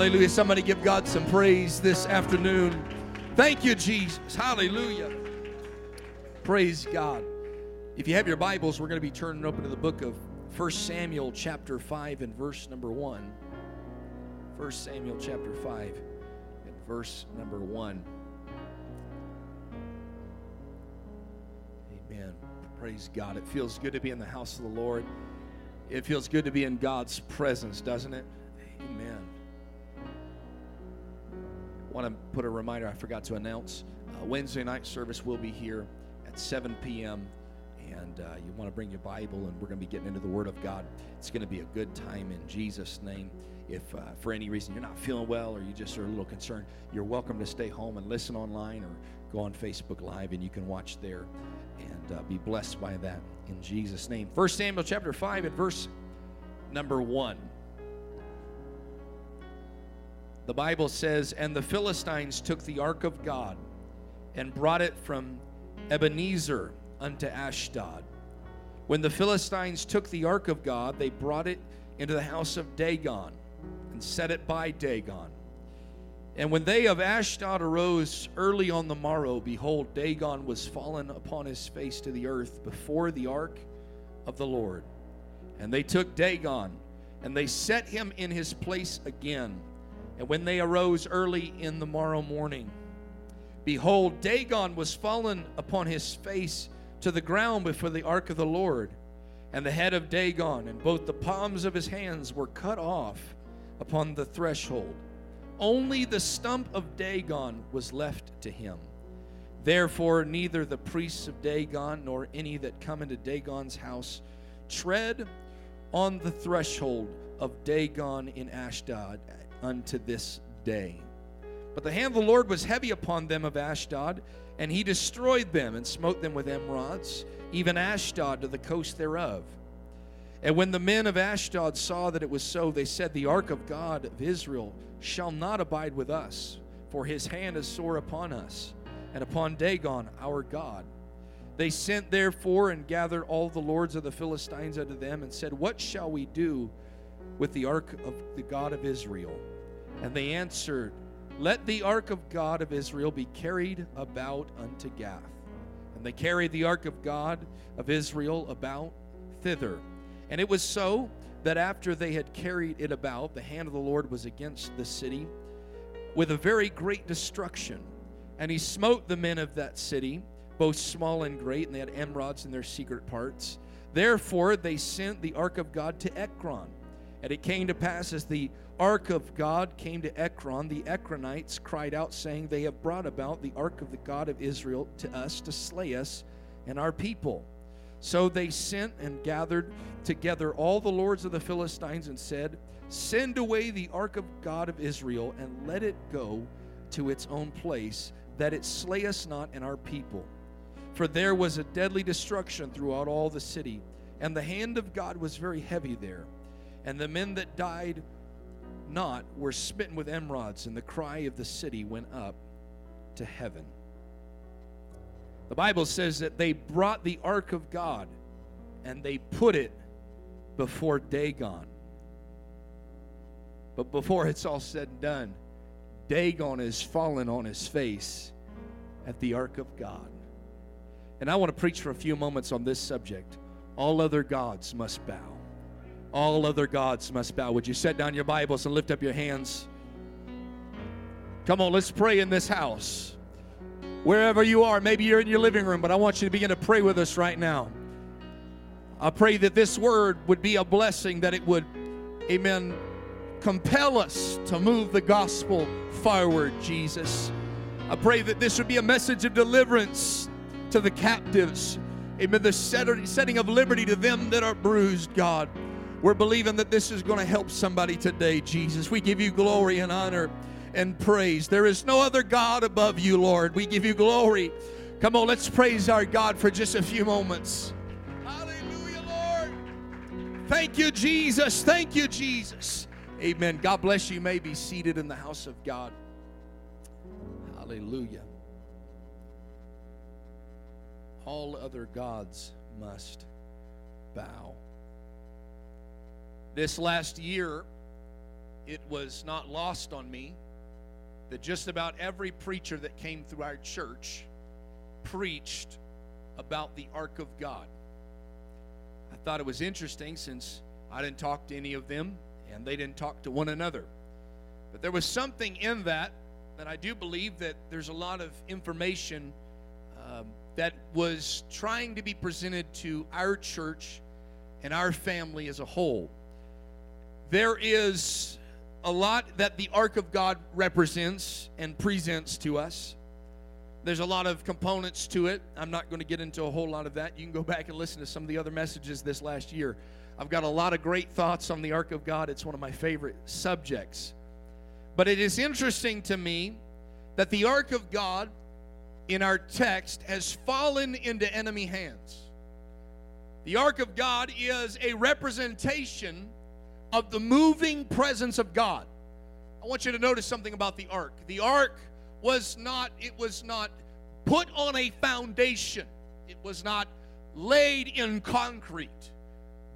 Hallelujah. Somebody give God some praise this afternoon. Thank you, Jesus. Hallelujah. Praise God. If you have your Bibles, we're going to be turning open to the book of 1 Samuel, chapter 5, and verse number 1. 1 Samuel, chapter 5, and verse number 1. Amen. Praise God. It feels good to be in the house of the Lord. It feels good to be in God's presence, doesn't it? Amen. Want to put a reminder I forgot to announce. Uh, Wednesday night service will be here at 7 p.m. And uh, you want to bring your Bible, and we're going to be getting into the Word of God. It's going to be a good time in Jesus' name. If uh, for any reason you're not feeling well or you just are a little concerned, you're welcome to stay home and listen online or go on Facebook Live, and you can watch there and uh, be blessed by that in Jesus' name. 1 Samuel chapter 5 and verse number 1. The Bible says, And the Philistines took the ark of God and brought it from Ebenezer unto Ashdod. When the Philistines took the ark of God, they brought it into the house of Dagon and set it by Dagon. And when they of Ashdod arose early on the morrow, behold, Dagon was fallen upon his face to the earth before the ark of the Lord. And they took Dagon, and they set him in his place again. And when they arose early in the morrow morning, behold, Dagon was fallen upon his face to the ground before the ark of the Lord. And the head of Dagon and both the palms of his hands were cut off upon the threshold. Only the stump of Dagon was left to him. Therefore, neither the priests of Dagon nor any that come into Dagon's house tread on the threshold of Dagon in Ashdod unto this day. But the hand of the Lord was heavy upon them of Ashdod, and he destroyed them and smote them with emerods, even Ashdod to the coast thereof. And when the men of Ashdod saw that it was so, they said, The ark of God of Israel shall not abide with us, for his hand is sore upon us, and upon Dagon our God. They sent therefore and gathered all the lords of the Philistines unto them, and said, What shall we do with the ark of the God of Israel? And they answered, Let the ark of God of Israel be carried about unto Gath. And they carried the ark of God of Israel about thither. And it was so that after they had carried it about, the hand of the Lord was against the city with a very great destruction. And he smote the men of that city, both small and great, and they had emerods in their secret parts. Therefore they sent the ark of God to Ekron. And it came to pass as the ark of God came to Ekron, the Ekronites cried out, saying, They have brought about the ark of the God of Israel to us to slay us and our people. So they sent and gathered together all the lords of the Philistines and said, Send away the ark of God of Israel and let it go to its own place, that it slay us not and our people. For there was a deadly destruction throughout all the city, and the hand of God was very heavy there. And the men that died not were smitten with emerods, and the cry of the city went up to heaven. The Bible says that they brought the ark of God and they put it before Dagon. But before it's all said and done, Dagon is fallen on his face at the ark of God. And I want to preach for a few moments on this subject. All other gods must bow. All other gods must bow. Would you set down your Bibles and lift up your hands? Come on, let's pray in this house. Wherever you are, maybe you're in your living room, but I want you to begin to pray with us right now. I pray that this word would be a blessing, that it would, amen, compel us to move the gospel forward, Jesus. I pray that this would be a message of deliverance to the captives. Amen. The setting of liberty to them that are bruised, God. We're believing that this is going to help somebody today, Jesus. We give you glory and honor and praise. There is no other God above you, Lord. We give you glory. Come on, let's praise our God for just a few moments. Hallelujah, Lord. Thank you, Jesus. Thank you, Jesus. Amen. God bless you. You may be seated in the house of God. Hallelujah. All other gods must bow. This last year, it was not lost on me that just about every preacher that came through our church preached about the ark of God. I thought it was interesting since I didn't talk to any of them and they didn't talk to one another. But there was something in that that I do believe that there's a lot of information um, that was trying to be presented to our church and our family as a whole. There is a lot that the Ark of God represents and presents to us. There's a lot of components to it. I'm not going to get into a whole lot of that. You can go back and listen to some of the other messages this last year. I've got a lot of great thoughts on the Ark of God. It's one of my favorite subjects. But it is interesting to me that the Ark of God in our text has fallen into enemy hands. The Ark of God is a representation of the moving presence of God. I want you to notice something about the ark. The ark was not it was not put on a foundation. It was not laid in concrete,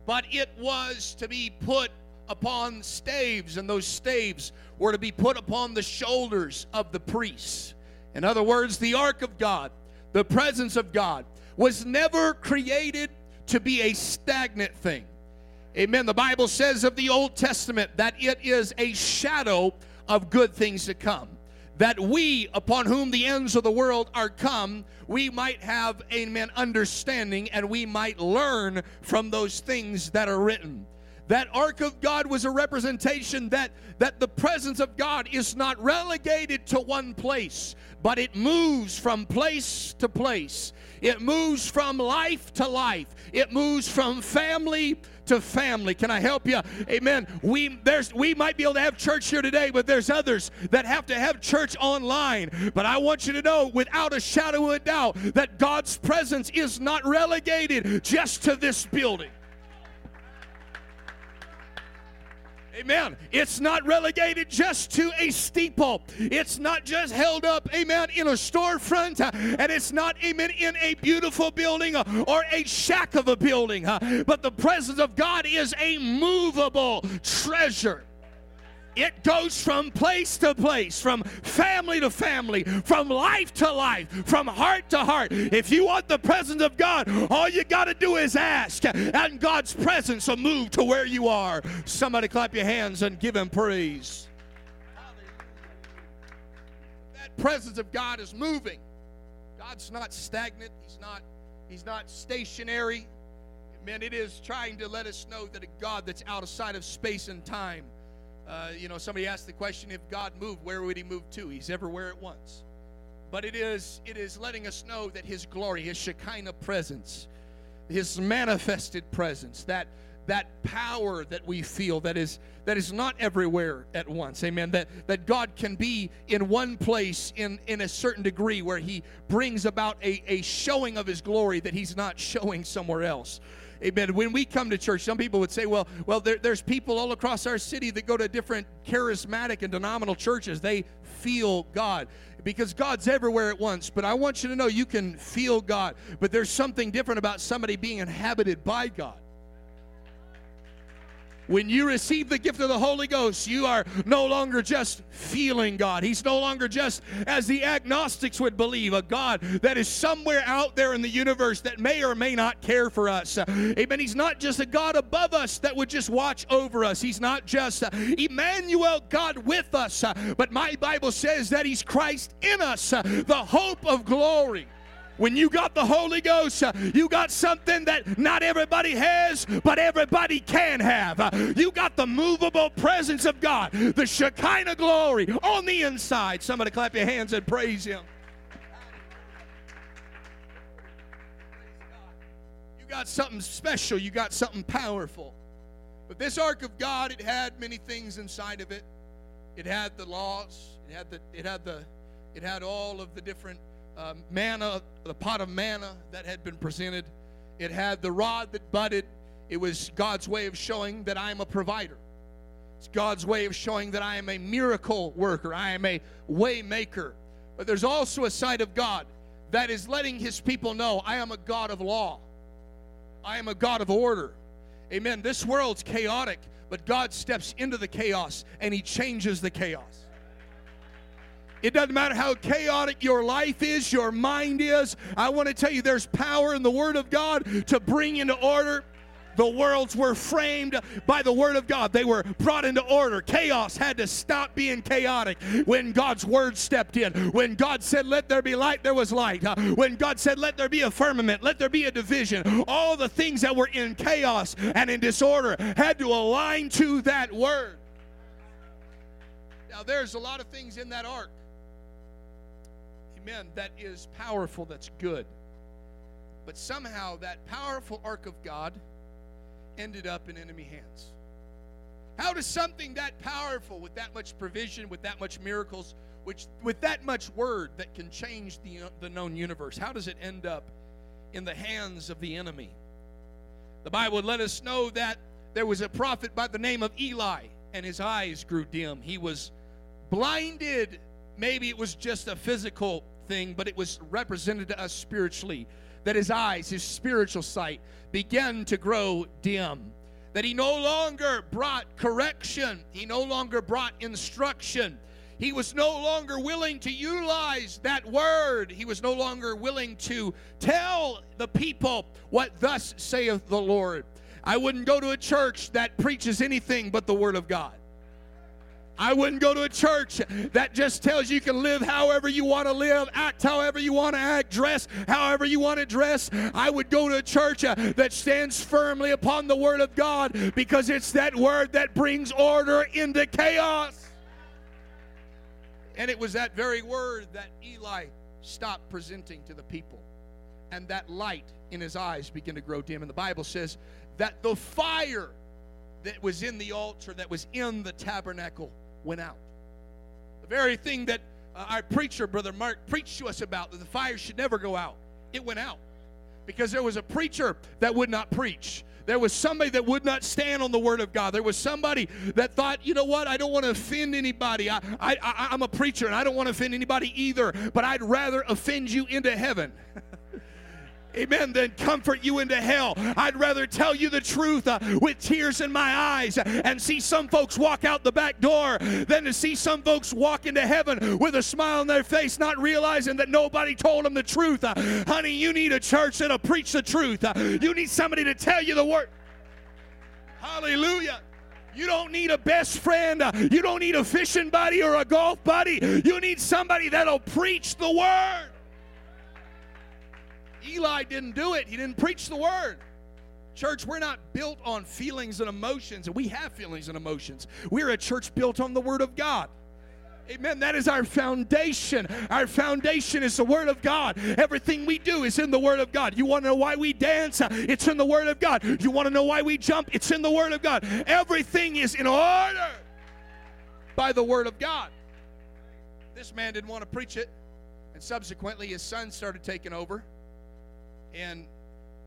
but it was to be put upon staves and those staves were to be put upon the shoulders of the priests. In other words, the ark of God, the presence of God was never created to be a stagnant thing. Amen. The Bible says of the Old Testament that it is a shadow of good things to come. That we, upon whom the ends of the world are come, we might have, amen, understanding and we might learn from those things that are written. That ark of God was a representation that, that the presence of God is not relegated to one place, but it moves from place to place. It moves from life to life. It moves from family to family. Can I help you? Amen. We there's we might be able to have church here today, but there's others that have to have church online. But I want you to know without a shadow of a doubt that God's presence is not relegated just to this building. Amen. It's not relegated just to a steeple. It's not just held up, amen, in a storefront. Uh, and it's not, amen, in a beautiful building uh, or a shack of a building. Uh, but the presence of God is a movable treasure. It goes from place to place, from family to family, from life to life, from heart to heart. If you want the presence of God, all you got to do is ask, and God's presence will move to where you are. Somebody clap your hands and give Him praise. That presence of God is moving. God's not stagnant. He's not. He's not stationary. Man, it is trying to let us know that a God that's outside of space and time uh, you know, somebody asked the question: If God moved, where would He move to? He's everywhere at once. But it is it is letting us know that His glory, His Shekinah presence, His manifested presence, that that power that we feel that is that is not everywhere at once amen that that god can be in one place in in a certain degree where he brings about a, a showing of his glory that he's not showing somewhere else Amen. When we come to church, some people would say, well, well, there, there's people all across our city that go to different charismatic and denominational churches. They feel God because God's everywhere at once. But I want you to know you can feel God, but there's something different about somebody being inhabited by God. When you receive the gift of the Holy Ghost, you are no longer just feeling God. He's no longer just, as the agnostics would believe, a God that is somewhere out there in the universe that may or may not care for us. Amen. He's not just a God above us that would just watch over us. He's not just uh, Emmanuel, God with us. But my Bible says that He's Christ in us, uh, the hope of glory. When you got the Holy Ghost, uh, you got something that not everybody has, but everybody can have. Uh, you got the movable presence of God, the Shekinah glory on the inside. Somebody clap your hands and praise Him. You got something special, you got something powerful. But this ark of God, it had many things inside of it. It had the laws, it had the it had the it had all of the different uh, manna, the pot of manna that had been presented. It had the rod that budded. It was God's way of showing that I am a provider. It's God's way of showing that I am a miracle worker. I am a way maker. But there's also a side of God that is letting his people know I am a God of law. I am a God of order. Amen. This world's chaotic, but God steps into the chaos and He changes the chaos. It doesn't matter how chaotic your life is, your mind is. I want to tell you there's power in the Word of God to bring into order. The worlds were framed by the Word of God. They were brought into order. Chaos had to stop being chaotic when God's Word stepped in. When God said, Let there be light, there was light. Uh, when God said, Let there be a firmament, let there be a division. All the things that were in chaos and in disorder had to align to that Word. Now, there's a lot of things in that ark. Amen. That is powerful, that's good. But somehow that powerful ark of God ended up in enemy hands. How does something that powerful, with that much provision, with that much miracles, which with that much word that can change the, the known universe, how does it end up in the hands of the enemy? The Bible let us know that there was a prophet by the name of Eli, and his eyes grew dim. He was blinded. Maybe it was just a physical thing, but it was represented to us spiritually that his eyes, his spiritual sight, began to grow dim. That he no longer brought correction, he no longer brought instruction. He was no longer willing to utilize that word. He was no longer willing to tell the people what thus saith the Lord. I wouldn't go to a church that preaches anything but the word of God. I wouldn't go to a church that just tells you can live however you want to live, act however you want to act, dress however you want to dress. I would go to a church uh, that stands firmly upon the Word of God because it's that Word that brings order into chaos. And it was that very Word that Eli stopped presenting to the people. And that light in his eyes began to grow dim. And the Bible says that the fire that was in the altar, that was in the tabernacle, went out. The very thing that uh, our preacher, Brother Mark, preached to us about, that the fire should never go out, it went out. Because there was a preacher that would not preach. There was somebody that would not stand on the word of God. There was somebody that thought, you know what, I don't want to offend anybody. I, I, I, I'm a preacher and I don't want to offend anybody either, but I'd rather offend you into heaven. amen, than comfort you into hell. I'd rather tell you the truth uh, with tears in my eyes and see some folks walk out the back door than to see some folks walk into heaven with a smile on their face, not realizing that nobody told them the truth. Uh, honey, you need a church that'll preach the truth. Uh, you need somebody to tell you the word. Hallelujah. You don't need a best friend. You don't need a fishing buddy or a golf buddy. You need somebody that'll preach the word. Eli didn't do it, he didn't preach the word. Church, we're not built on feelings and emotions, and we have feelings and emotions. We're a church built on the Word of God. Amen. That is our foundation. Our foundation is the Word of God. Everything we do is in the Word of God. You want to know why we dance? It's in the Word of God. You want to know why we jump? It's in the Word of God. Everything is in order by the Word of God. This man didn't want to preach it, and subsequently his son started taking over. And,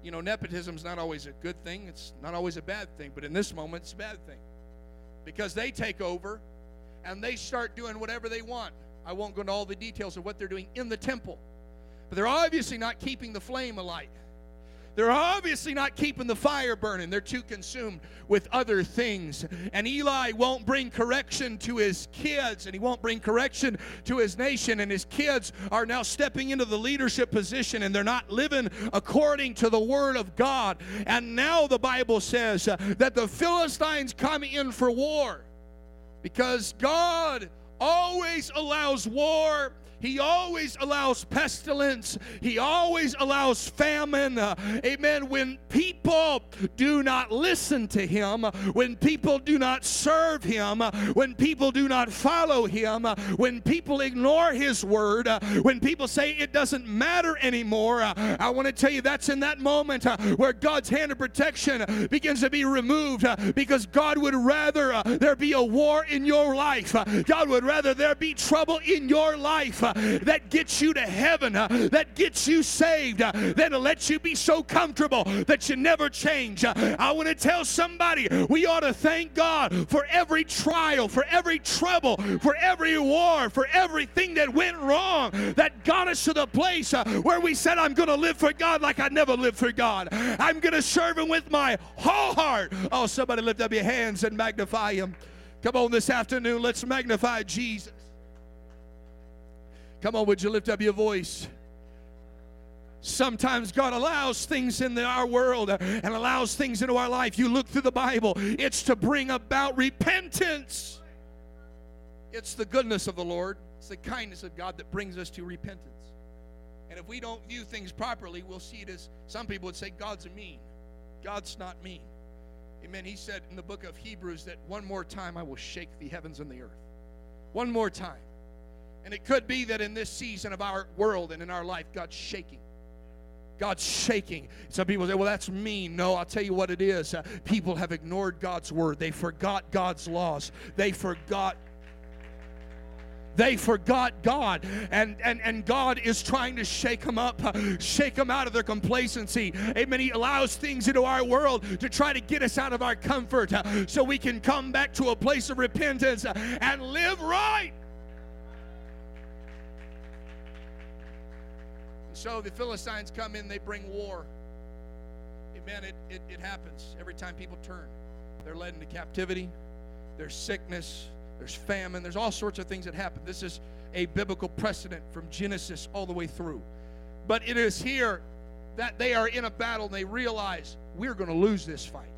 you know, nepotism is not always a good thing, it's not always a bad thing, but in this moment, it's a bad thing. Because they take over and they start doing whatever they want. I won't go into all the details of what they're doing in the temple, but they're obviously not keeping the flame alight. They're obviously not keeping the fire burning. They're too consumed with other things. And Eli won't bring correction to his kids, and he won't bring correction to his nation. And his kids are now stepping into the leadership position, and they're not living according to the word of God. And now the Bible says that the Philistines come in for war because God always allows war he always allows pestilence. He always allows famine. Uh, amen. When people do not listen to him, when people do not serve him, when people do not follow him, when people ignore his word, uh, when people say it doesn't matter anymore, uh, I want to tell you that's in that moment uh, where God's hand of protection begins to be removed uh, because God would rather uh, there be a war in your life. God would rather there be trouble in your life uh, that gets you to heaven, uh, that gets you saved, uh, that'll let you be so comfortable that you never change. Uh, I want to tell somebody we ought to thank God for every trial, for every trouble, for every war, for everything that went wrong that got us to the place uh, where we said, I'm going to live for God like I never lived for God. I'm going to serve Him with my whole heart. Oh, somebody lift up your hands and magnify Him. Come on, this afternoon, let's magnify Jesus. Come on, would you lift up your voice? Sometimes God allows things in our world and allows things into our life. You look through the Bible, it's to bring about repentance. It's the goodness of the Lord, it's the kindness of God that brings us to repentance. And if we don't view things properly, we'll see it as some people would say, God's mean. God's not mean. Amen. He said in the book of Hebrews that one more time I will shake the heavens and the earth. One more time. And it could be that in this season of our world and in our life, God's shaking. God's shaking. Some people say, well, that's mean. No, I'll tell you what it is. Uh, people have ignored God's word. They forgot God's laws. They forgot they forgot God, and, and, and God is trying to shake them up, uh, shake them out of their complacency. Amen. He allows things into our world to try to get us out of our comfort uh, so we can come back to a place of repentance uh, and live right. So the Philistines come in, they bring war. Amen. It, it, it happens every time people turn. They're led into captivity, there's sickness, there's famine, there's all sorts of things that happen. This is a biblical precedent from Genesis all the way through. But it is here that they are in a battle and they realize we're going to lose this fight.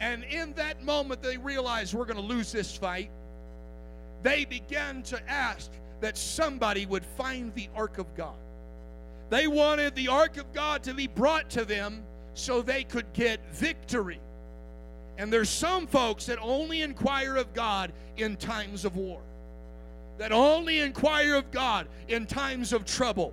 And in that moment, they realize we're going to lose this fight. They began to ask that somebody would find the ark of God. They wanted the ark of God to be brought to them so they could get victory. And there's some folks that only inquire of God in times of war, that only inquire of God in times of trouble.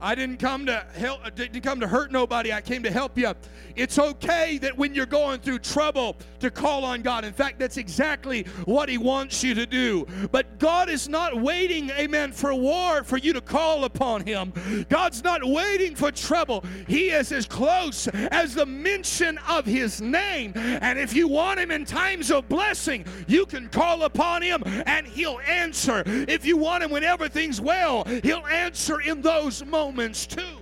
I didn't come to help uh, didn't come to hurt nobody. I came to help you. It's okay that when you're going through trouble to call on God. In fact, that's exactly what he wants you to do. But God is not waiting, amen, for war for you to call upon him. God's not waiting for trouble. He is as close as the mention of his name. And if you want him in times of blessing, you can call upon him and he'll answer. If you want him when everything's well, he'll answer in those moments too.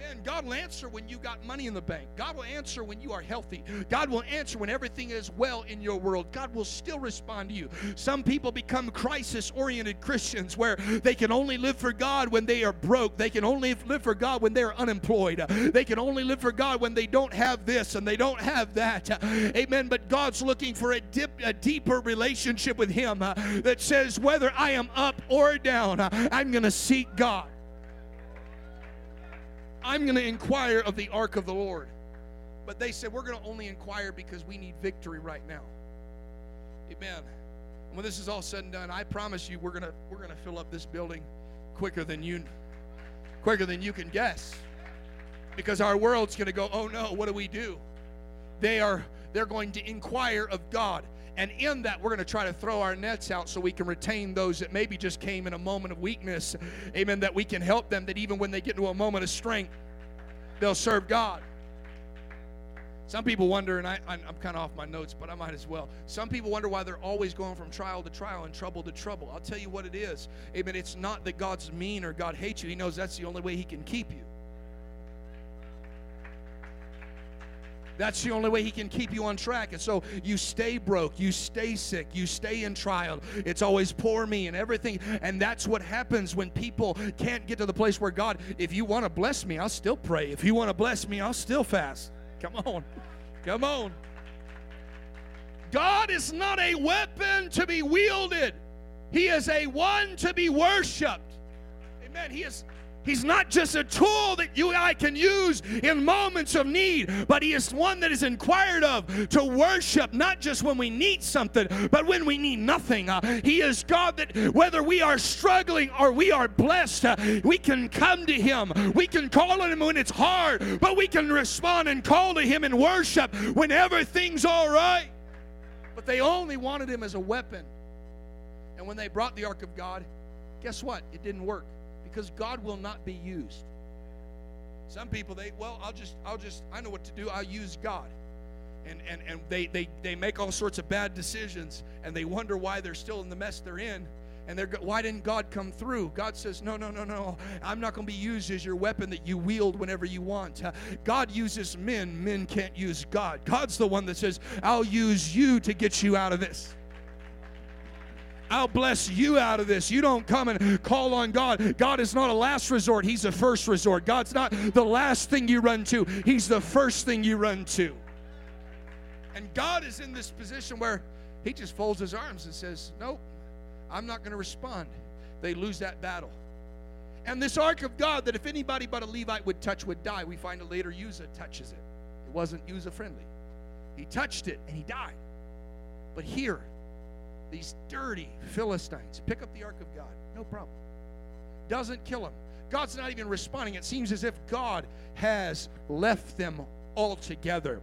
Amen. God will answer when you got money in the bank. God will answer when you are healthy. God will answer when everything is well in your world. God will still respond to you. Some people become crisis oriented Christians where they can only live for God when they are broke. They can only live for God when they're unemployed. They can only live for God when they don't have this and they don't have that. Amen. But God's looking for a, dip, a deeper relationship with Him uh, that says, whether I am up or down, uh, I'm going to seek God. I'm going to inquire of the ark of the Lord. But they said, We're going to only inquire because we need victory right now. Amen. when this is all said and done, I promise you we're going to we're going to fill up this building quicker than you quicker than you can guess. Because our world's going to go, "Oh no, what do we do?" They are they're going to inquire of God. And in that, we're going to try to throw our nets out so we can retain those that maybe just came in a moment of weakness. Amen. That we can help them, that even when they get into a moment of strength, they'll serve God. Some people wonder, and I, am kind of off my notes, but I might as well. Some people wonder why they're always going from trial to trial and trouble to trouble. I'll tell you what it is. Amen. It's not that God's mean or God hates you. He knows that's the only way He can keep you. That's the only way He can keep you on track. And so you stay broke, you stay sick, you stay in trial. It's always poor me and everything. And that's what happens when people can't get to the place where God, if you want to bless me, I'll still pray. If you want to bless me, I'll still fast. Come on. Come on. God is not a weapon to be wielded. He is a one to be worshiped. Amen. He is He's not just a tool that you and I can use in moments of need, but He is one that is inquired of to worship, not just when we need something, but when we need nothing. Uh, he is God that whether we are struggling or we are blessed, uh, we can come to Him. We can call on Him when it's hard, but we can respond and call to Him in worship when everything's all right. But they only wanted Him as a weapon. And when they brought the ark of God, Guess what? It didn't work because God will not be used. Some people they well, I'll just I'll just I know what to do. I'll use God. And and and they they they make all sorts of bad decisions and they wonder why they're still in the mess they're in. And they're why didn't God come through? God says, "No, no, no, no. I'm not going to be used as your weapon that you wield whenever you want. Uh, God uses men. Men can't use God. God's the one that says, "I'll use you to get you out of this." I'll bless you out of this. You don't come and call on God. God is not a last resort, He's a first resort. God's not the last thing you run to, He's the first thing you run to. And God is in this position where He just folds His arms and says, Nope, I'm not going to respond. They lose that battle. And this ark of God, that if anybody but a Levite would touch, would die, we find it later Uzzah touches it. It wasn't Uzzah friendly. He touched it and he died. But here, these dirty Philistines pick up the ark of God. No problem. Doesn't kill them. God's not even responding. It seems as if God has left them altogether.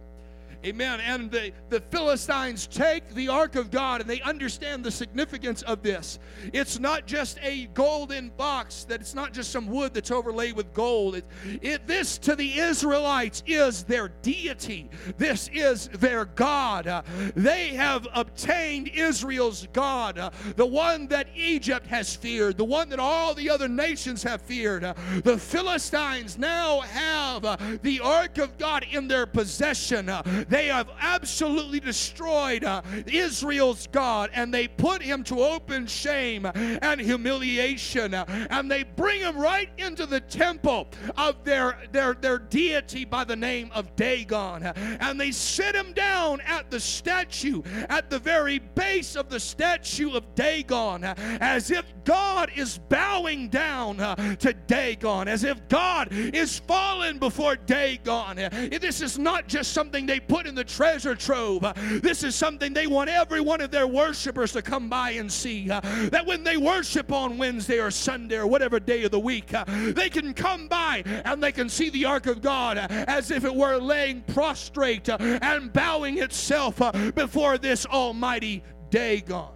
Amen. And the, the Philistines take the ark of God and they understand the significance of this. It's not just a golden box, that it's not just some wood that's overlaid with gold. It, it, this to the Israelites is their deity, this is their God. Uh, they have obtained Israel's God, uh, the one that Egypt has feared, the one that all the other nations have feared. Uh, the Philistines now have uh, the ark of God in their possession. Uh, they have absolutely destroyed uh, Israel's God and they put him to open shame and humiliation. Uh, and they bring him right into the temple of their, their, their deity by the name of Dagon. And they sit him down at the statue, at the very base of the statue of Dagon, as if God is bowing down uh, to Dagon, as if God is fallen before Dagon. This is not just something they put in the treasure trove. This is something they want every one of their worshipers to come by and see. That when they worship on Wednesday or Sunday or whatever day of the week, they can come by and they can see the ark of God as if it were laying prostrate and bowing itself before this almighty Dagon.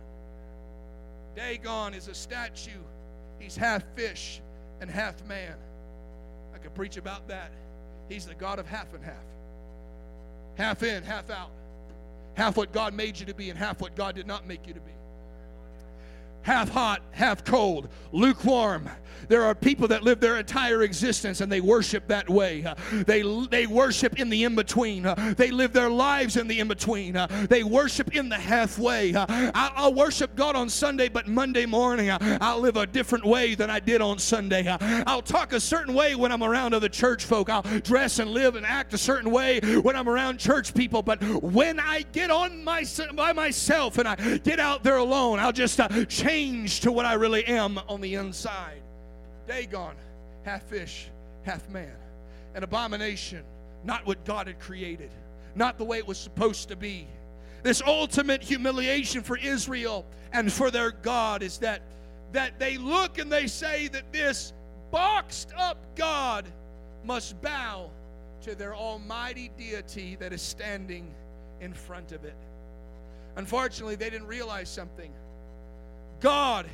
Dagon is a statue. He's half fish and half man. I could preach about that. He's the God of half and half. Half in, half out. Half what God made you to be and half what God did not make you to be half hot, half cold, lukewarm. There are people that live their entire existence and they worship that way. Uh, they, they worship in the in between. Uh, they live their lives in the in between. Uh, they worship in the halfway. I, will worship God on Sunday, but Monday morning I'll live a different way than I did on Sunday. I'll talk a certain way when I'm around other church folk. I'll dress and live and act a certain way when I'm around church people. But when I get on my, by myself and I get out there alone, I'll just change change to what I really am on the inside. Dagon, half fish, half man. An abomination, not what God had created, not the way it was supposed to be. This ultimate humiliation for Israel and for their God is that, that they look and they say that this boxed up God must bow to their almighty deity that is standing in front of it. Unfortunately, they didn't realize something. God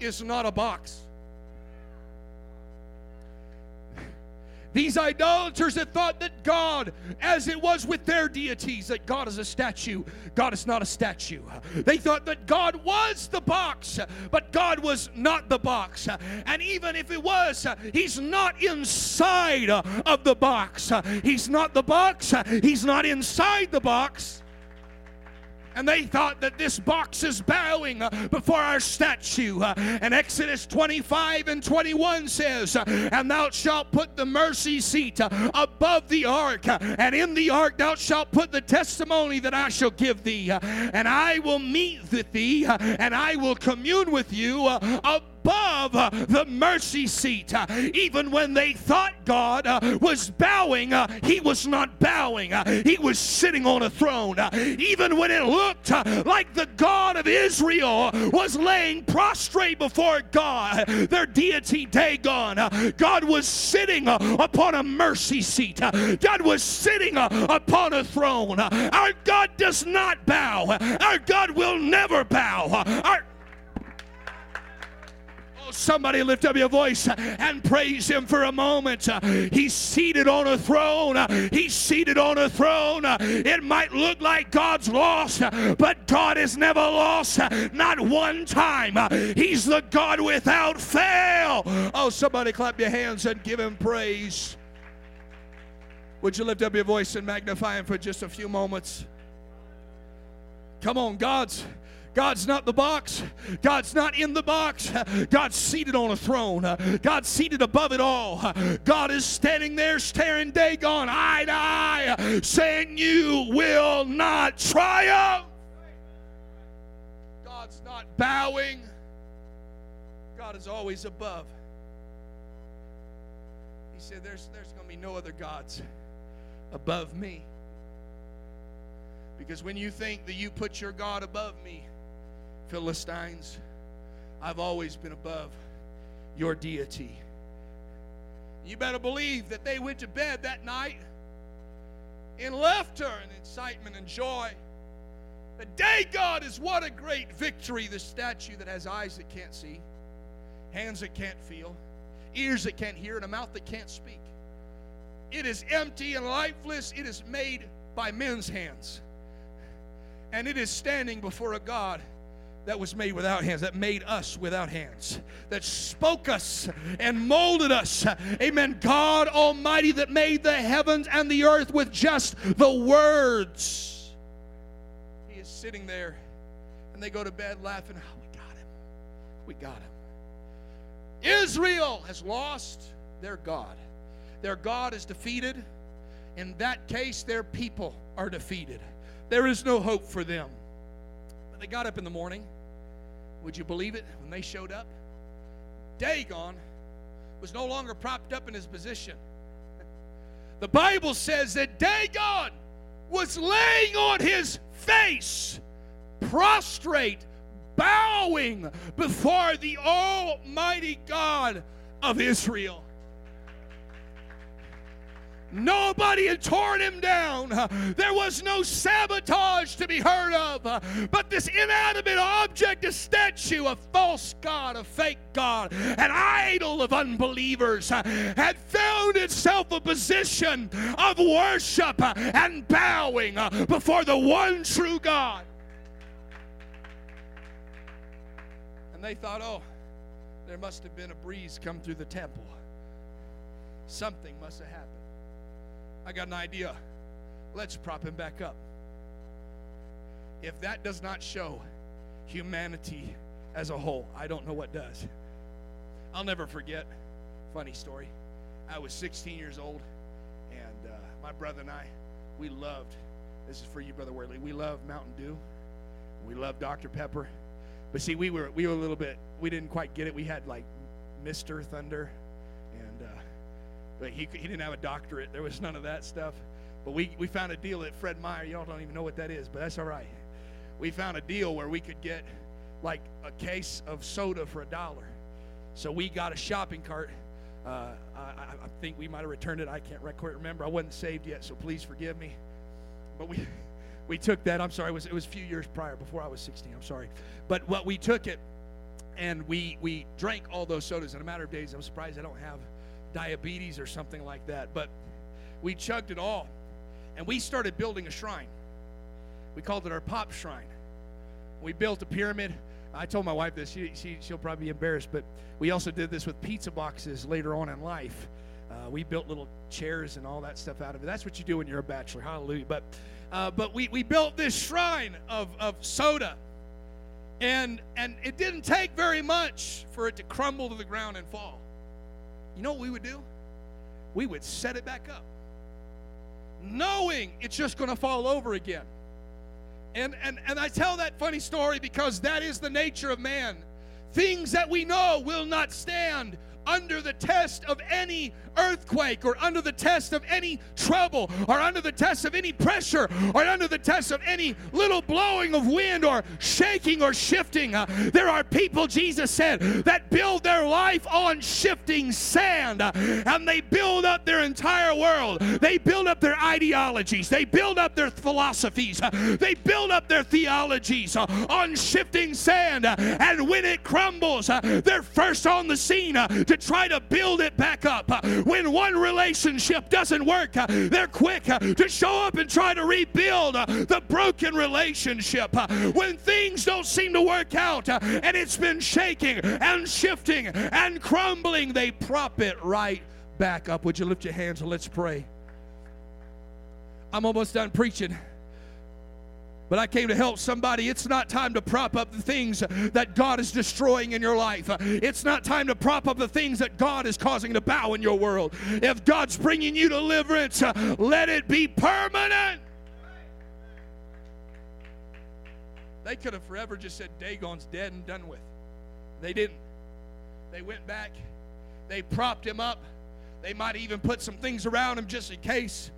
is not a box. These idolaters had thought that God, as it was with their deities, that God is a statue. God is not a statue. They thought that God was the box, but God was not the box. And even if it was, He's not inside of the box. He's not the box. He's not inside the box. And they thought that this box is bowing uh, before our statue. Uh, and Exodus 25 and 21 says, uh, And thou shalt put the mercy seat above the ark, and in the ark thou shalt put the testimony that I shall give thee. And I will meet with thee, and I will commune with you above uh, the mercy seat. Uh, even when they thought God uh, was bowing, uh, he was not bowing. Uh, he was sitting on a throne. Uh, even when it looked like the God of Israel was laying prostrate before God, their deity Dagon, God was sitting upon a mercy seat. God was sitting upon a throne. Our God does not bow. Our God will never bow. Our Somebody lift up your voice and praise him for a moment. He's seated on a throne. He's seated on a throne. It might look like God's lost, but God is never lost, not one time. He's the God without fail. Oh, somebody clap your hands and give him praise. Would you lift up your voice and magnify him for just a few moments? Come on, God's God's not the box. God's not in the box. God's seated on a throne. God's seated above it all. God is standing there staring Dagon eye to eye, saying, You will not triumph. God's not bowing. God is always above. He said, There's, there's going to be no other gods above me. Because when you think that you put your God above me, Philistines, I've always been above your deity. You better believe that they went to bed that night in laughter and excitement and joy. The day God is what a great victory, the statue that has eyes that can't see, hands that can't feel, ears that can't hear, and a mouth that can't speak. It is empty and lifeless. It is made by men's hands. And it is standing before a God that was made without hands, that made us without hands, that spoke us and molded us. Amen. God Almighty that made the heavens and the earth with just the words. He is sitting there and they go to bed laughing. Oh, we got him. We got him. Israel has lost their God. Their God is defeated. In that case, their people are defeated. There is no hope for them. But they got up in the morning. Would you believe it? When they showed up, Dagon was no longer propped up in his position. The Bible says that Dagon was laying on his face, prostrate, bowing before the Almighty God of Israel. Nobody had torn him down. There was no sabotage to be heard of. But this inanimate object, a statue, a false God, a fake God, an idol of unbelievers, had found itself a position of worship and bowing before the one true God. And they thought, oh, there must have been a breeze come through the temple. Something must have happened. I got an idea. Let's prop him back up. If that does not show humanity as a whole, I don't know what does. I'll never forget. Funny story. I was 16 years old, and uh, my brother and I, we loved. This is for you, brother Worley. We loved Mountain Dew. We loved Dr. Pepper. But see, we were we were a little bit. We didn't quite get it. We had like Mr. Thunder but he, he didn't have a doctorate. There was none of that stuff. But we, we found a deal at Fred Meyer. Y'all don't even know what that is, but that's all right. We found a deal where we could get like a case of soda for a dollar. So we got a shopping cart. Uh, I, I, think we might have returned it. I can't quite remember. I wasn't saved yet, so please forgive me. But we we took that. I'm sorry. It was it was a few years prior, before I was 16. I'm sorry. But what we took it, and we we drank all those sodas in a matter of days. I'm surprised I don't have diabetes or something like that. But we chugged it all. And we started building a shrine. We called it our pop shrine. We built a pyramid. I told my wife this. She, she, she'll probably be embarrassed, but we also did this with pizza boxes later on in life. Uh, we built little chairs and all that stuff out of it. That's what you do when you're a bachelor. Hallelujah. But, uh, but we, we built this shrine of, of soda. And, and it didn't take very much for it to crumble to the ground and fall. You know what we would do? We would set it back up, knowing it's just going to fall over again. And, and, and I tell that funny story because that is the nature of man. Things that we know will not stand, under the test of any earthquake or under the test of any trouble or under the test of any pressure or under the test of any little blowing of wind or shaking or shifting. Uh, there are people, Jesus said, that build their life on shifting sand uh, and they build up their entire world. They build up their ideologies, they build up their philosophies, uh, they build up their theologies uh, on shifting sand. Uh, and when it crumbles, uh, they're first on the scene to try to build it back up. When one relationship doesn't work, they're quick to show up and try to rebuild the broken relationship. When things don't seem to work out and it's been shaking and shifting and crumbling, they prop it right back up. Would you lift your hands and let's pray? I'm almost done preaching. But I came to help somebody. It's not time to prop up the things that God is destroying in your life. It's not time to prop up the things that God is causing to bow in your world. If God's bringing you deliverance, let it be permanent. They could have forever just said Dagon's dead and done with. They didn't. They went back. They propped him up. They might even put some things around him just in case.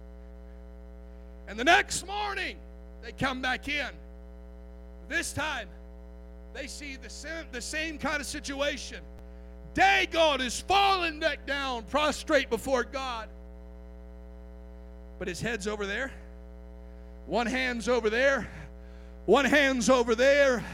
And the next morning, they come back in. This time, they see the same, the same kind of situation. Dagon is falling back down, prostrate before God. But his head's over there. One hand's over there. One hand's over there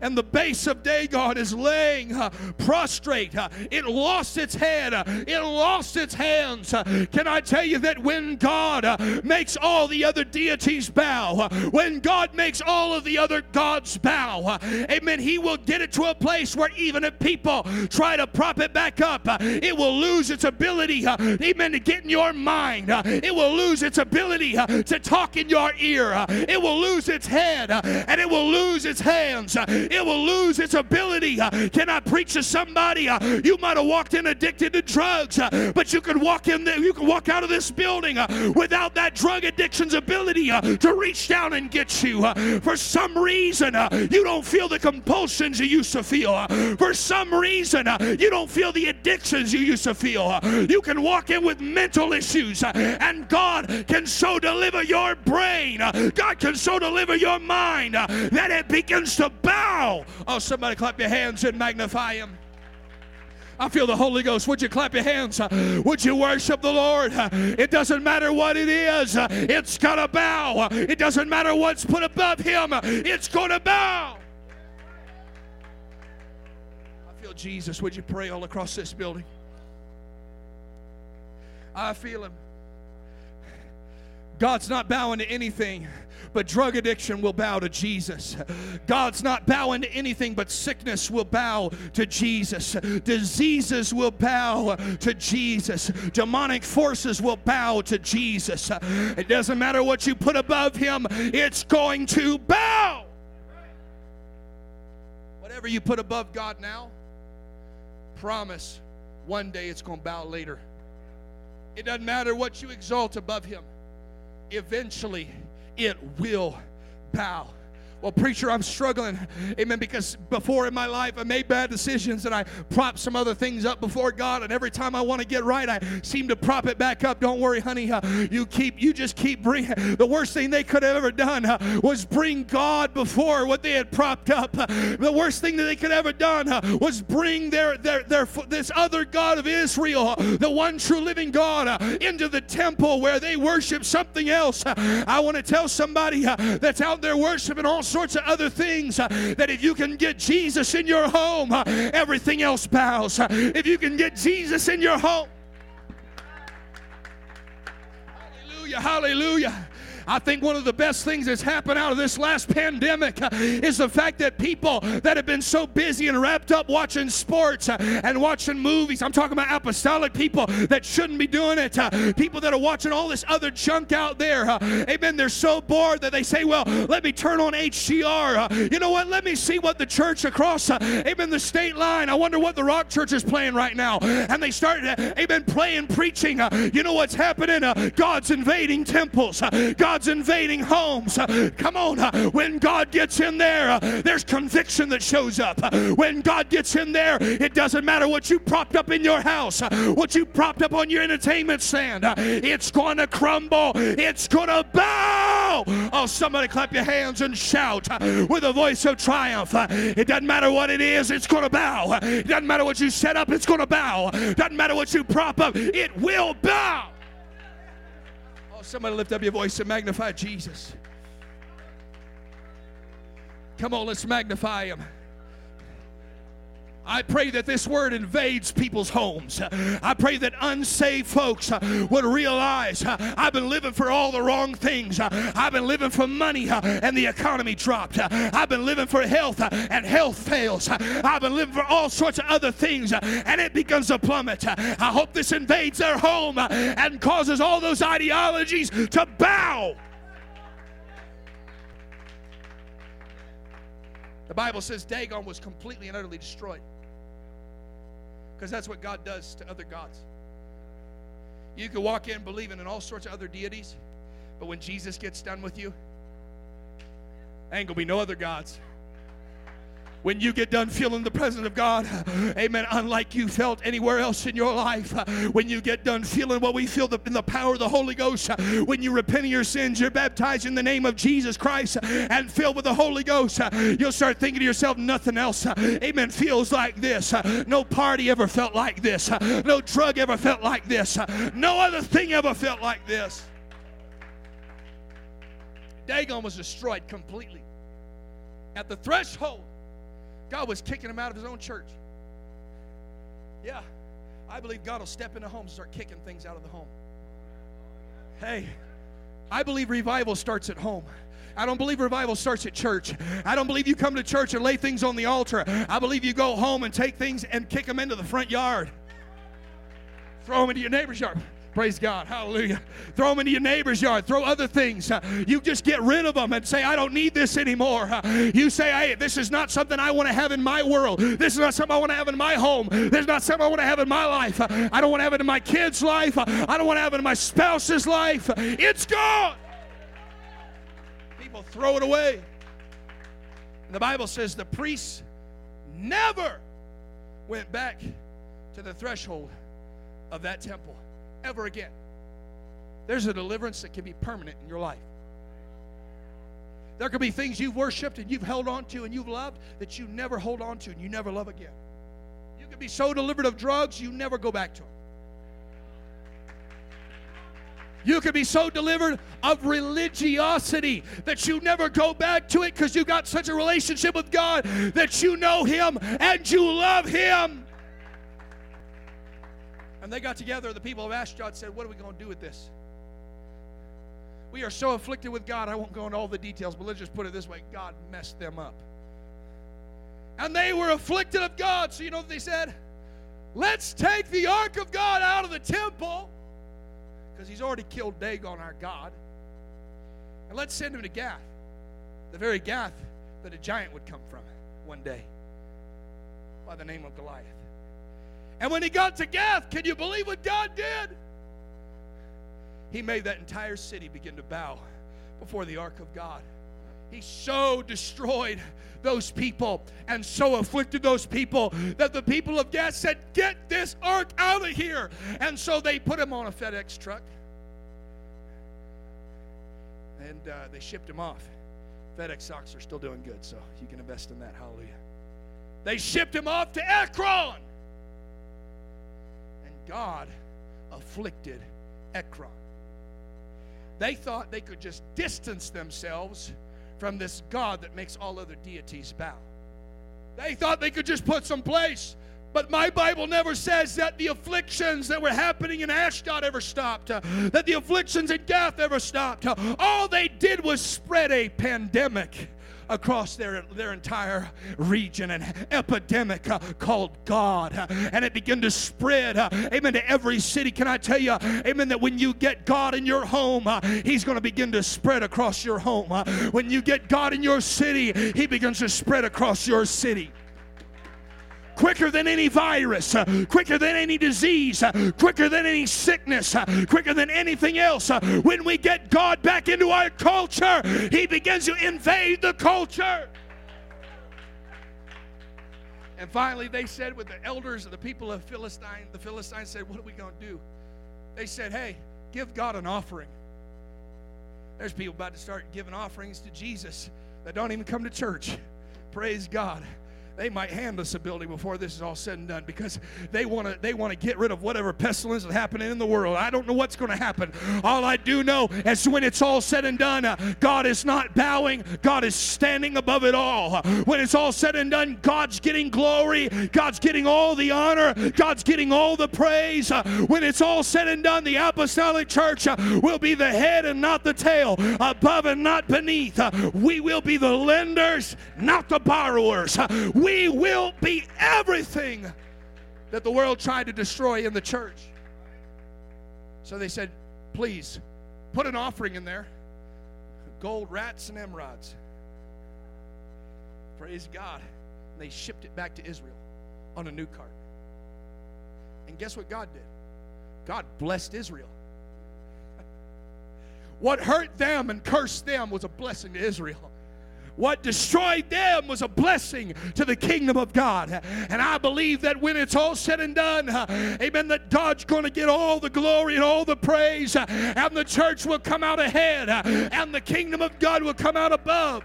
and the base of Dagon is laying uh, prostrate. Uh, it lost its head, uh, it lost its hands. Can I tell you that when God makes all the other deities bow, when God makes all of the other gods bow, amen, He will get it to a place where even if people try to prop it back up, it will lose its ability, amen, to get in your mind. it will lose its ability to talk in your ear. it will lose its head and it will lose its hands it will lose its ability. Uh, can I preach to somebody? Uh, you might have walked in addicted to drugs, uh, but you can walk in there, you can walk out of this building uh, without that drug addiction's ability uh, to reach down and get you. Uh, for some reason, you don't feel the compulsions you used to feel. For some reason, you don't feel the addictions you used to feel. You can walk in with mental issues, and God can so deliver your brain. God can so deliver your mind that it begins to bow Oh, somebody clap your hands and magnify Him. I feel the Holy Ghost. Would you clap your hands? Would you worship the Lord? It doesn't matter what it is, it's gonna bow. It doesn't matter what's put above him, it's gonna bow. I feel Jesus. Would you pray all across this building? I feel him. God's not bowing to anything but drug addiction will bow to Jesus. God's not bowing to anything, but sickness will bow to Jesus. Diseases will bow to Jesus. Demonic forces will bow to Jesus. It doesn't matter what you put above Him, it's going to bow. Whatever you put above God now, promise one day it's going to bow later. It doesn't matter what you exalt above Him, eventually it will bow. Well, preacher, I'm struggling. Amen. Because before in my life, I made bad decisions and I propped some other things up before God. And every time I want to get right, I seem to prop it back up. Don't worry, honey. Uh, you keep, you just keep bringing. The worst thing they could have ever done uh, was bring God before what they had propped up. Uh, the worst thing that they could have ever done uh, was bring their, their, their, this other God of Israel, uh, the one true living God, uh, into the temple where they worship something else. I want to tell somebody that's out there worshiping all sorts of other things uh, that if you can get Jesus in your home, uh, everything else bows. Uh, if you can get Jesus in your home, hallelujah, hallelujah. I think one of the best things that's happened out of this last pandemic uh, is the fact that people that have been so busy and wrapped up watching sports uh, and watching movies, I'm talking about apostolic people that shouldn't be doing it, uh, people that are watching all this other junk out there. Uh, amen. They're so bored that they say, well, let me turn on HGR. Uh, you know what? Let me see what the church across, uh, amen, the state line. I wonder what the rock church is playing right now. And they start, amen, playing, preaching. You know what's happening? God's invading temples. God God's invading homes. Come on, when God gets in there, there's conviction that shows up. When God gets in there, it doesn't matter what you propped up in your house, what you propped up on your entertainment stand. It's going to crumble. It's going to bow. Oh, somebody clap your hands and shout with a voice of triumph. It doesn't matter what it is, it's going to bow. It doesn't matter what you set up, it's going to bow. It doesn't matter what you prop up, it will bow. Somebody lift up your voice and magnify Jesus. Come on, let's magnify him. I pray that this word invades people's homes. I pray that unsaved folks uh, would realize uh, I've been living for all the wrong things. Uh, I've been living for money and the economy dropped. I've been living for health and health fails. I've been living for all sorts of other things and it begins to plummet. I hope this invades their home and causes all those ideologies to bow. The Bible says Dagon was completely and utterly destroyed. Because that's what God does to other gods. You can walk in believing in all sorts of other deities, but when Jesus gets done with you, ain't gonna be no other gods when you get done feeling the presence of God, amen, unlike you felt anywhere else in your life, when you get done feeling what we feel in the power of the Holy Ghost, when you repent of your sins, you're baptized in the name of Jesus Christ and filled with the Holy Ghost, you'll start thinking to yourself, nothing else, amen, feels like this. No party ever felt like this. No drug ever felt like this. No other thing ever felt like this. Dagon was destroyed completely. At the threshold God was kicking him out of his own church. Yeah, I believe God will step into homes and start kicking things out of the home. Hey, I believe revival starts at home. I don't believe revival starts at church. I don't believe you come to church and lay things on the altar. I believe you go home and take things and kick them into the front yard. Throw them into your neighbor's yard. Praise God. Hallelujah. Throw them into your neighbor's yard. Throw other things. Uh, you just get rid of them and say, I don't need this anymore. Uh, you say, hey, this is not something I want to have in my world. This is not something I want to have in my home. This is not something I want to have in my life. Uh, I don't want to have it in my kid's life. I don't want to have it in my spouse's life. It's gone. People throw it away. And the Bible says the priests never went back to the threshold of that temple ever again. There's a deliverance that can be permanent in your life. There could be things you've worshiped and you've held on to and you've loved that you never hold on to and you never love again. You could be so delivered of drugs you never go back to them. You could be so delivered of religiosity that you never go back to it because you got such a relationship with God that you know Him and you love Him. And they got together, the people of Ashdod said, What are we going to do with this? We are so afflicted with God. I won't go into all the details, but let's just put it this way God messed them up. And they were afflicted of God. So you know what they said? Let's take the ark of God out of the temple because he's already killed Dagon, our God. And let's send him to Gath, the very Gath that a giant would come from one day by the name of Goliath. And when he got to Gath, can you believe what God did? He made that entire city begin to bow before the ark of God. He so destroyed those people and so afflicted those people that the people of Gath said, Get this ark out of here. And so they put him on a FedEx truck and uh, they shipped him off. FedEx stocks are still doing good, so you can invest in that. Hallelujah. They shipped him off to Ekron. God afflicted Ekron. They thought they could just distance themselves from this God that makes all other deities bow. They thought they could just put some place. But my Bible never says that the afflictions that were happening in Ashdod ever stopped, uh, that the afflictions in Gath ever stopped. Uh, all they did was spread a pandemic across their, their entire region, an epidemic uh, called God. And it began to spread, uh, amen, to every city. Can I tell you, amen, that when you get God in your home, uh, He's going to begin to spread across your home. When you get God in your city, He begins to spread across your city. Quicker than any virus, uh, quicker than any disease, uh, quicker than any sickness, uh, quicker than anything else. When we get God back into our culture, He begins to invade the culture. And finally, they said with the elders of the people of Philistine, the Philistines said, What are we going to do? They said, Hey, give God an offering. There's people about to start giving offerings to Jesus that don't even come to church. Praise God they might hand us a building before this is all said and done because they want to they want to get rid of whatever pestilence is happening in the world. I don't know what's going to happen. All I do know is when it's all said and done, uh, God is not bowing. God is standing above it all. When it's all said and done, God's getting glory. God's getting all the honor. God's getting all the praise. Uh, when it's all said and done, the apostolic church uh, will be the head and not the tail, above and not beneath. Uh, we will be the lenders, not the borrowers. Uh, we we will be everything that the world tried to destroy in the church. So they said, please put an offering in there gold rats and emeralds. Praise God. And they shipped it back to Israel on a new cart. And guess what God did? God blessed Israel. What hurt them and cursed them was a blessing to Israel. What destroyed them was a blessing to the kingdom of God. And I believe that when it's all said and done, amen, that God's going to get all the glory and all the praise, and the church will come out ahead, and the kingdom of God will come out above.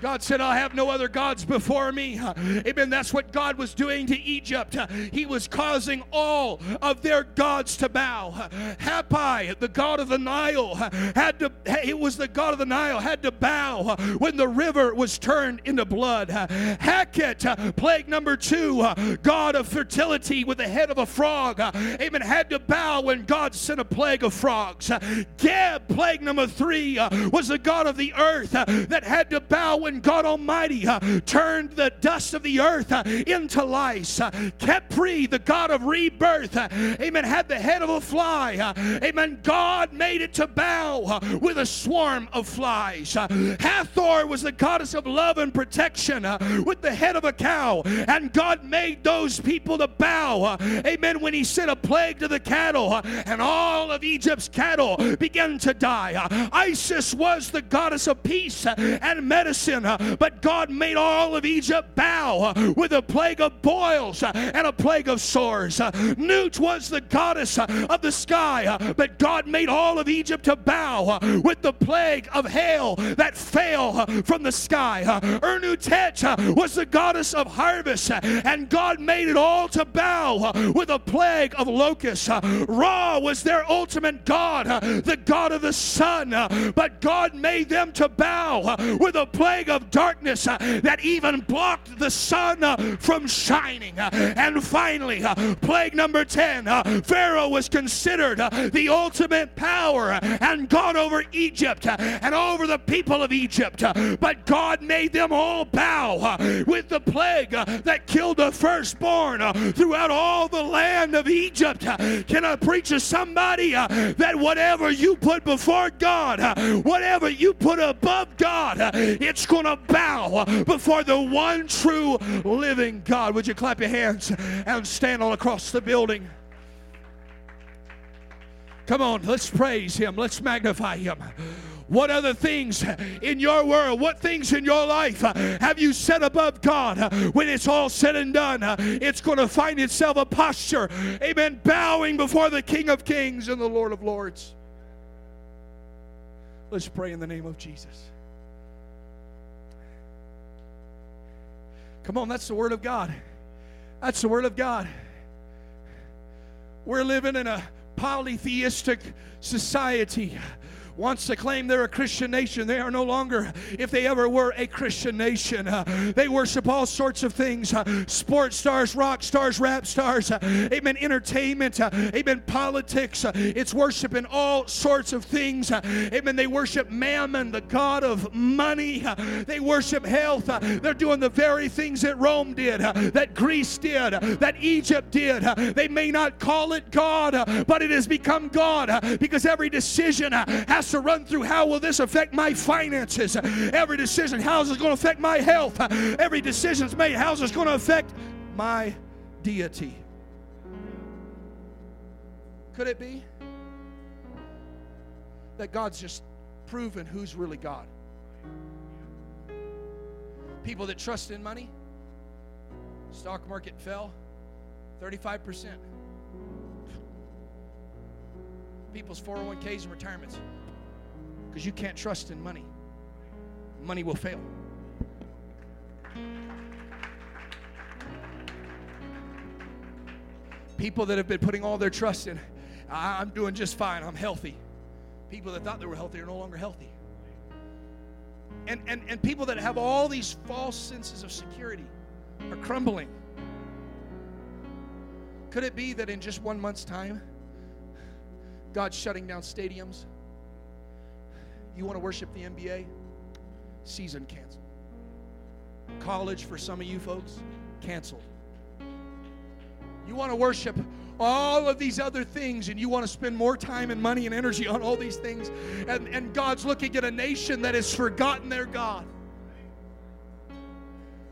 God said, I'll have no other gods before me. Amen. That's what God was doing to Egypt. He was causing all of their gods to bow. Hapi, the god of the Nile, had to, it was the god of the Nile, had to bow when the river was turned into blood. Heket, plague number two, god of fertility with the head of a frog, amen, had to bow when God sent a plague of frogs. Geb, plague number three, was the god of the earth that had to bow when when God Almighty uh, turned the dust of the earth uh, into lice. Uh, Khepri, the God of rebirth, uh, amen, had the head of a fly. Uh, amen. God made it to bow uh, with a swarm of flies. Hathor was the goddess of love and protection with the head of a cow. And God made those people to bow. amen. When He sent a plague to the cattle, and all of Egypt's cattle began to die. Isis was the goddess of peace and medicine uh, but God made all of Egypt bow uh, with a plague of boils uh, and a plague of sores. Uh, Nut was the goddess uh, of the sky, uh, but God made all of Egypt to bow with the plague of hail that fell from the sky. Ernutet was the goddess of harvest, and God made it all to bow with a plague of locusts. Ra was their ultimate God, the God of the sun, but God made them to bow with a plague of darkness uh, that even blocked the sun uh, from shining. Uh, and finally, uh, plague number 10 uh, Pharaoh was considered uh, the ultimate power and God over Egypt and over the people of Egypt. But God made them all bow with the plague that killed the firstborn throughout all the land of Egypt. Can I preach to somebody that whatever you put before God, whatever you put above God, it's going to bow before the one true living God. Would you clap your hands and stand all across the building? Come on, let's praise Him, let's magnify Him. What other things in your world, what things in your life have you set above God? When it's all said and done, it's going to find itself a posture, amen, bowing before the King of Kings and the Lord of Lords. Let's pray in the name of Jesus. Come on, that's the Word of God. That's the Word of God. We're living in a polytheistic society wants to claim they're a Christian nation. They are no longer, if they ever were, a Christian nation. Uh, they worship all sorts of things uh, sports stars, rock stars, rap stars, uh, amen, entertainment, uh, amen, politics. Uh, it's worshiping all sorts of things. Uh, amen. They worship mammon, the God of money. they worship health. they're doing the very things that Rome did, that Greece did, that Egypt did. they may not call it God, but it has become God because every decision has to run through how will this affect my finances? Every decision, how is this going to affect my health? Every decision is made, how is this going to affect my deity? Could it be that God's just proven who's really God? People that trust in money, stock market fell 35%. People's 401ks and retirements because you can't trust in money. Money will fail. People that have been putting all their trust in, I'm doing just fine, I'm healthy. People that thought they were healthy are no longer healthy. And, and, and people that have all these false senses of security are crumbling. Could it be that in just one month's time, God's shutting down stadiums? You want to worship the NBA? Season canceled. College for some of you folks? Canceled. You want to worship all of these other things and you want to spend more time and money and energy on all these things, and, and God's looking at a nation that has forgotten their God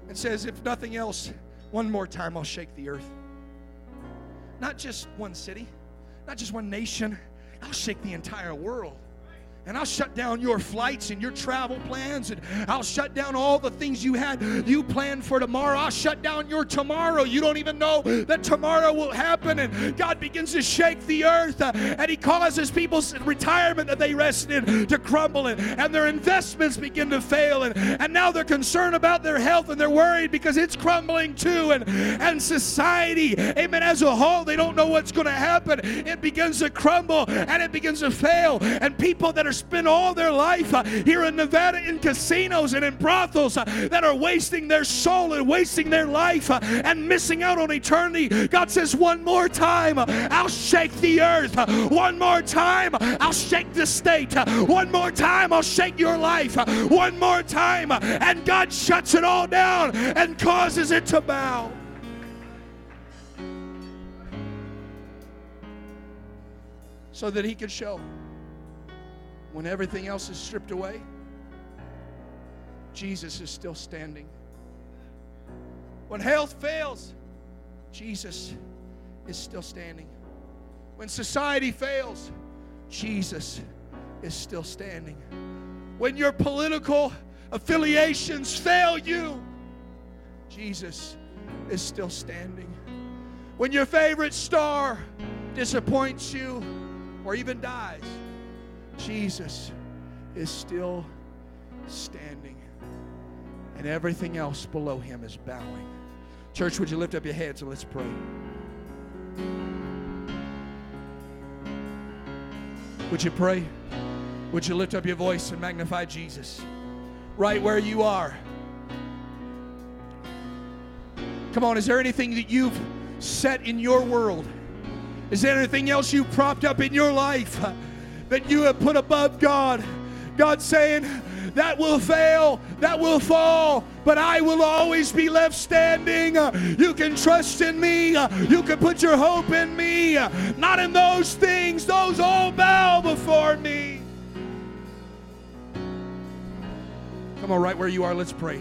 and says, if nothing else, one more time I'll shake the earth. Not just one city, not just one nation, I'll shake the entire world and I'll shut down your flights and your travel plans, and I'll shut down all the things you had you planned for tomorrow. I'll shut down your tomorrow. You don't even know that tomorrow will happen, and God begins to shake the earth, uh, and He causes people's retirement that they rested in to crumble, and, and their investments begin to fail, and, and now they're concerned about their health and they're worried because it's crumbling too, and, and society, amen, as a whole, they don't know what's going to happen. It begins to crumble and it begins to fail, and people that are spend all their life uh, here in Nevada in casinos and in brothels uh, that are wasting their soul and wasting their life uh, and missing out on eternity. God says, one more time, I'll shake the earth. One more time, I'll shake the state. One more time, I'll shake your life. One more time, and God shuts it all down and causes it to bow. So that he could show when everything else is stripped away, Jesus is still standing. When health fails, Jesus is still standing. When society fails, Jesus is still standing. When your political affiliations fail you, Jesus is still standing. When your favorite star disappoints you or even dies, Jesus is still standing, and everything else below him is bowing. Church, would you lift up your heads and let's pray? Would you pray? Would you lift up your voice and magnify Jesus right where you are? Come on, is there anything that you've set in your world? Is there anything else you've propped up in your life? That you have put above God. God saying, that will fail, that will fall, but I will always be left standing. You can trust in me, you can put your hope in me, not in those things, those all bow before me. Come on, right where you are, let's pray.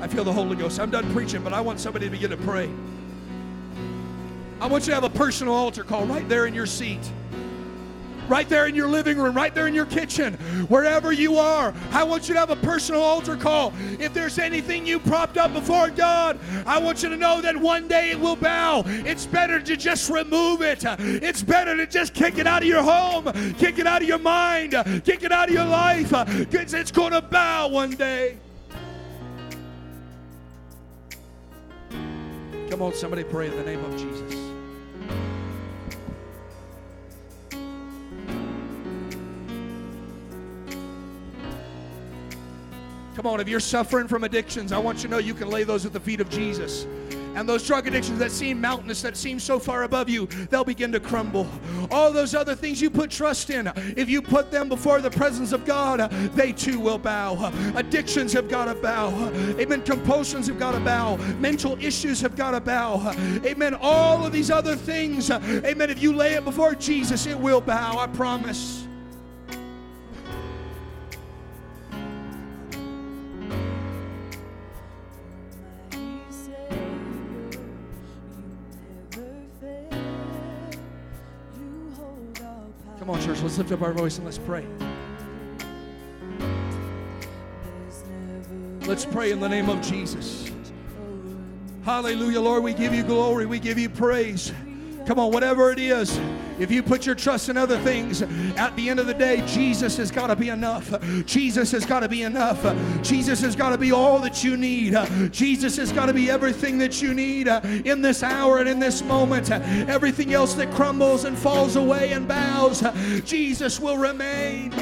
I feel the Holy Ghost. I'm done preaching, but I want somebody to begin to pray. I want you to have a personal altar call right there in your seat right there in your living room, right there in your kitchen, wherever you are. I want you to have a personal altar call. If there's anything you propped up before God, I want you to know that one day it will bow. It's better to just remove it. It's better to just kick it out of your home, kick it out of your mind, kick it out of your life, because it's going to bow one day. Come on, somebody pray in the name of Jesus. Come on, if you're suffering from addictions, I want you to know you can lay those at the feet of Jesus. And those drug addictions that seem mountainous, that seem so far above you, they'll begin to crumble. All those other things you put trust in, if you put them before the presence of God, they too will bow. Addictions have got to bow. Amen. Compulsions have got to bow. Mental issues have got to bow. Amen. All of these other things, amen. If you lay it before Jesus, it will bow. I promise. Lift up our voice and let's pray. Let's pray in the name of Jesus. Hallelujah, Lord. We give you glory. We give you praise. Come on, whatever it is, if you put your trust in other things, at the end of the day, Jesus has got to be enough. Jesus has got to be enough. Jesus has got to be all that you need. Jesus has got to be everything that you need in this hour and in this moment. Everything else that crumbles and falls away and bows, Jesus will remain.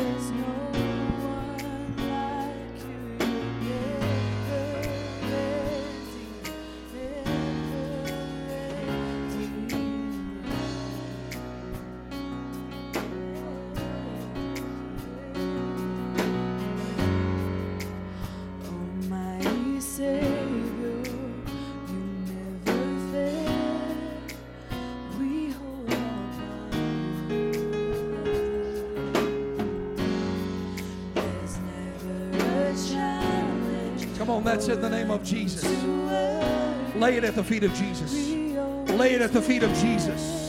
That's in the name of Jesus. Lay it at the feet of Jesus. Lay it at the feet of Jesus.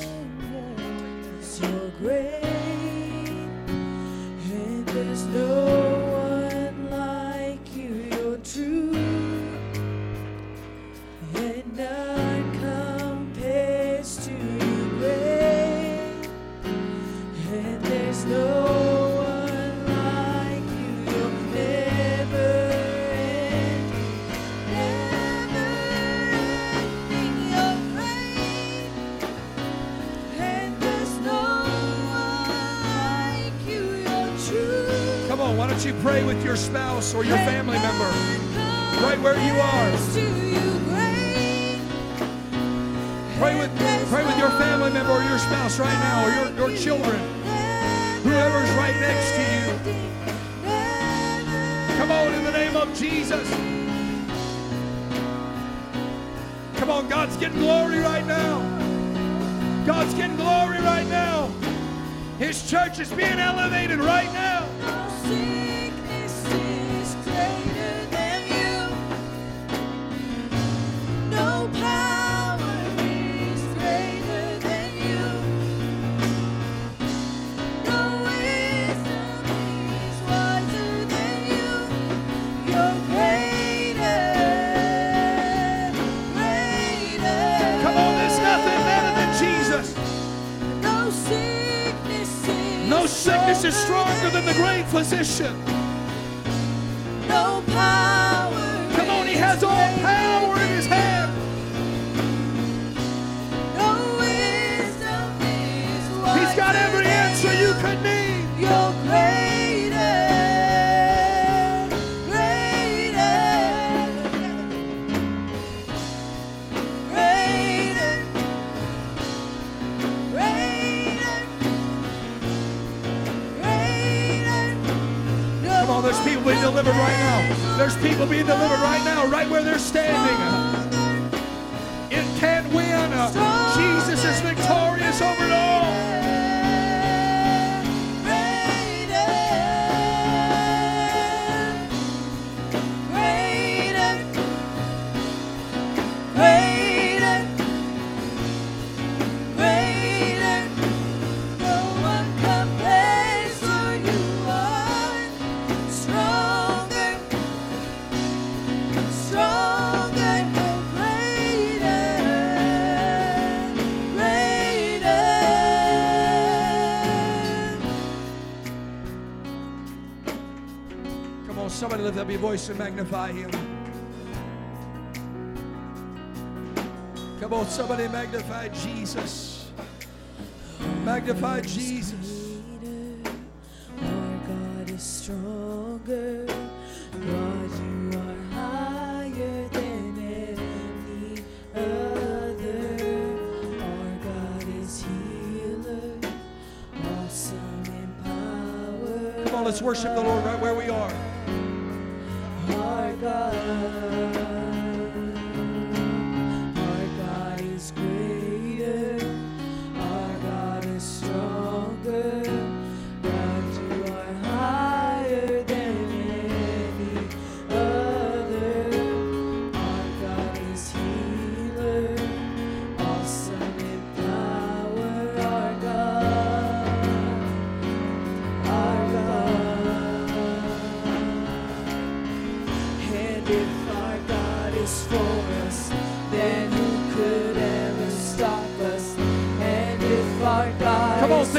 Jesus. Come on, God's getting glory right now. God's getting glory right now. His church is being elevated right now. Than the great physician. No power. Come on, he has all power delivered right now. There's people being delivered right now, right where they're standing. It can't win. Jesus is victorious over it all. Lift up your voice and magnify him. Come on, somebody magnify Jesus. Magnify Jesus. Our God is stronger. God, you are higher than any other. Our God is healer, awesome in power. Come on, let's worship the Lord right where we are. God.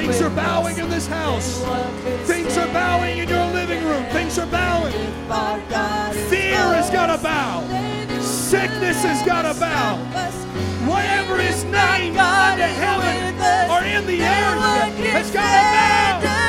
Things are bowing in this house. Things are bowing in your living room. Things are bowing. Fear has got to bow. Sickness has got to bow. Whatever is named under heaven or in the earth has got to bow.